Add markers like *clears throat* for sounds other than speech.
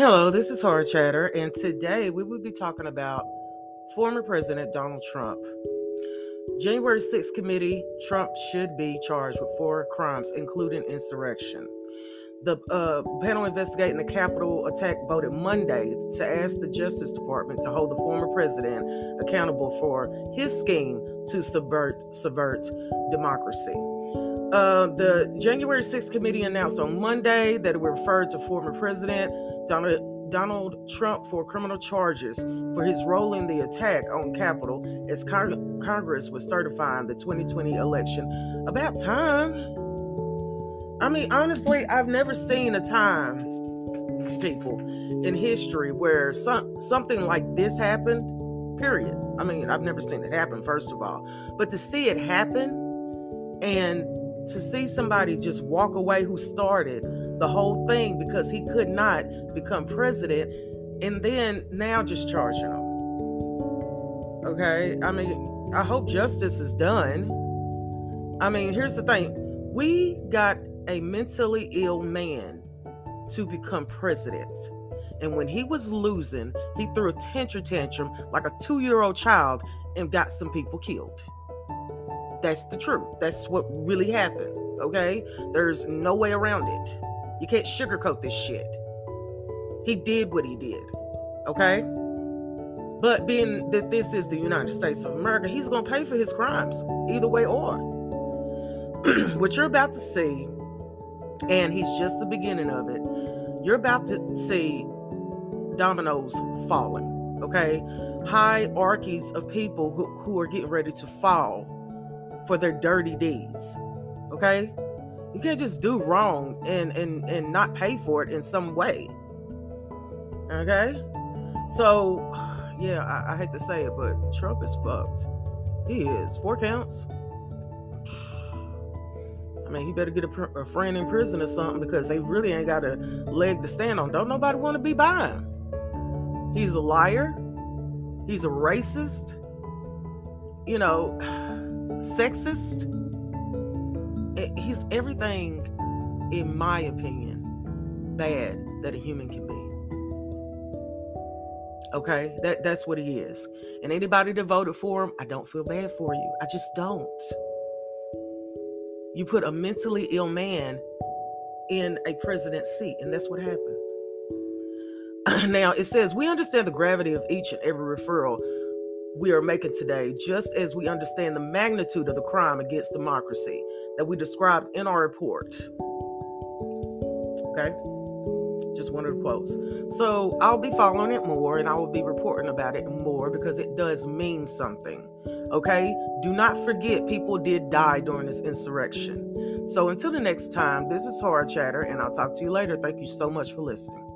Hello, this is Hard Chatter, and today we will be talking about former President Donald Trump. January 6th committee Trump should be charged with four crimes, including insurrection. The uh, panel investigating the Capitol attack voted Monday to ask the Justice Department to hold the former president accountable for his scheme to subvert subvert democracy. Uh, the January 6th committee announced on Monday that it referred to former President Donald, Donald Trump for criminal charges for his role in the attack on Capitol as Con- Congress was certifying the 2020 election. About time. I mean, honestly, I've never seen a time, people, in history where some, something like this happened, period. I mean, I've never seen it happen, first of all. But to see it happen and to see somebody just walk away who started the whole thing because he could not become president and then now just charging him. Okay? I mean, I hope justice is done. I mean, here's the thing we got a mentally ill man to become president. And when he was losing, he threw a tantrum tantrum like a two year old child and got some people killed. That's the truth. That's what really happened. Okay? There's no way around it. You can't sugarcoat this shit. He did what he did. Okay? But being that this is the United States of America, he's going to pay for his crimes, either way or. *clears throat* what you're about to see, and he's just the beginning of it, you're about to see dominoes falling, okay? Hierarchies of people who, who are getting ready to fall for their dirty deeds. Okay? You can't just do wrong and and and not pay for it in some way. Okay? So, *sighs* yeah, I, I hate to say it, but Trump is fucked. He is. Four counts. *sighs* I mean, he better get a, a, friend in prison or something because they really ain't got a leg to stand on. Don't nobody want to be by him. He's a liar. He's a racist. You know, *sighs* sexist. He's everything, in my opinion, bad that a human can be. Okay, that that's what he is. And anybody that voted for him, I don't feel bad for you. I just don't. You put a mentally ill man in a president's seat, and that's what happened. *clears throat* now it says we understand the gravity of each and every referral we are making today, just as we understand the magnitude of the crime against democracy that we described in our report. Okay? Just one of the quotes. So I'll be following it more and I will be reporting about it more because it does mean something. Okay? Do not forget people did die during this insurrection. So until the next time, this is Hard Chatter and I'll talk to you later. Thank you so much for listening.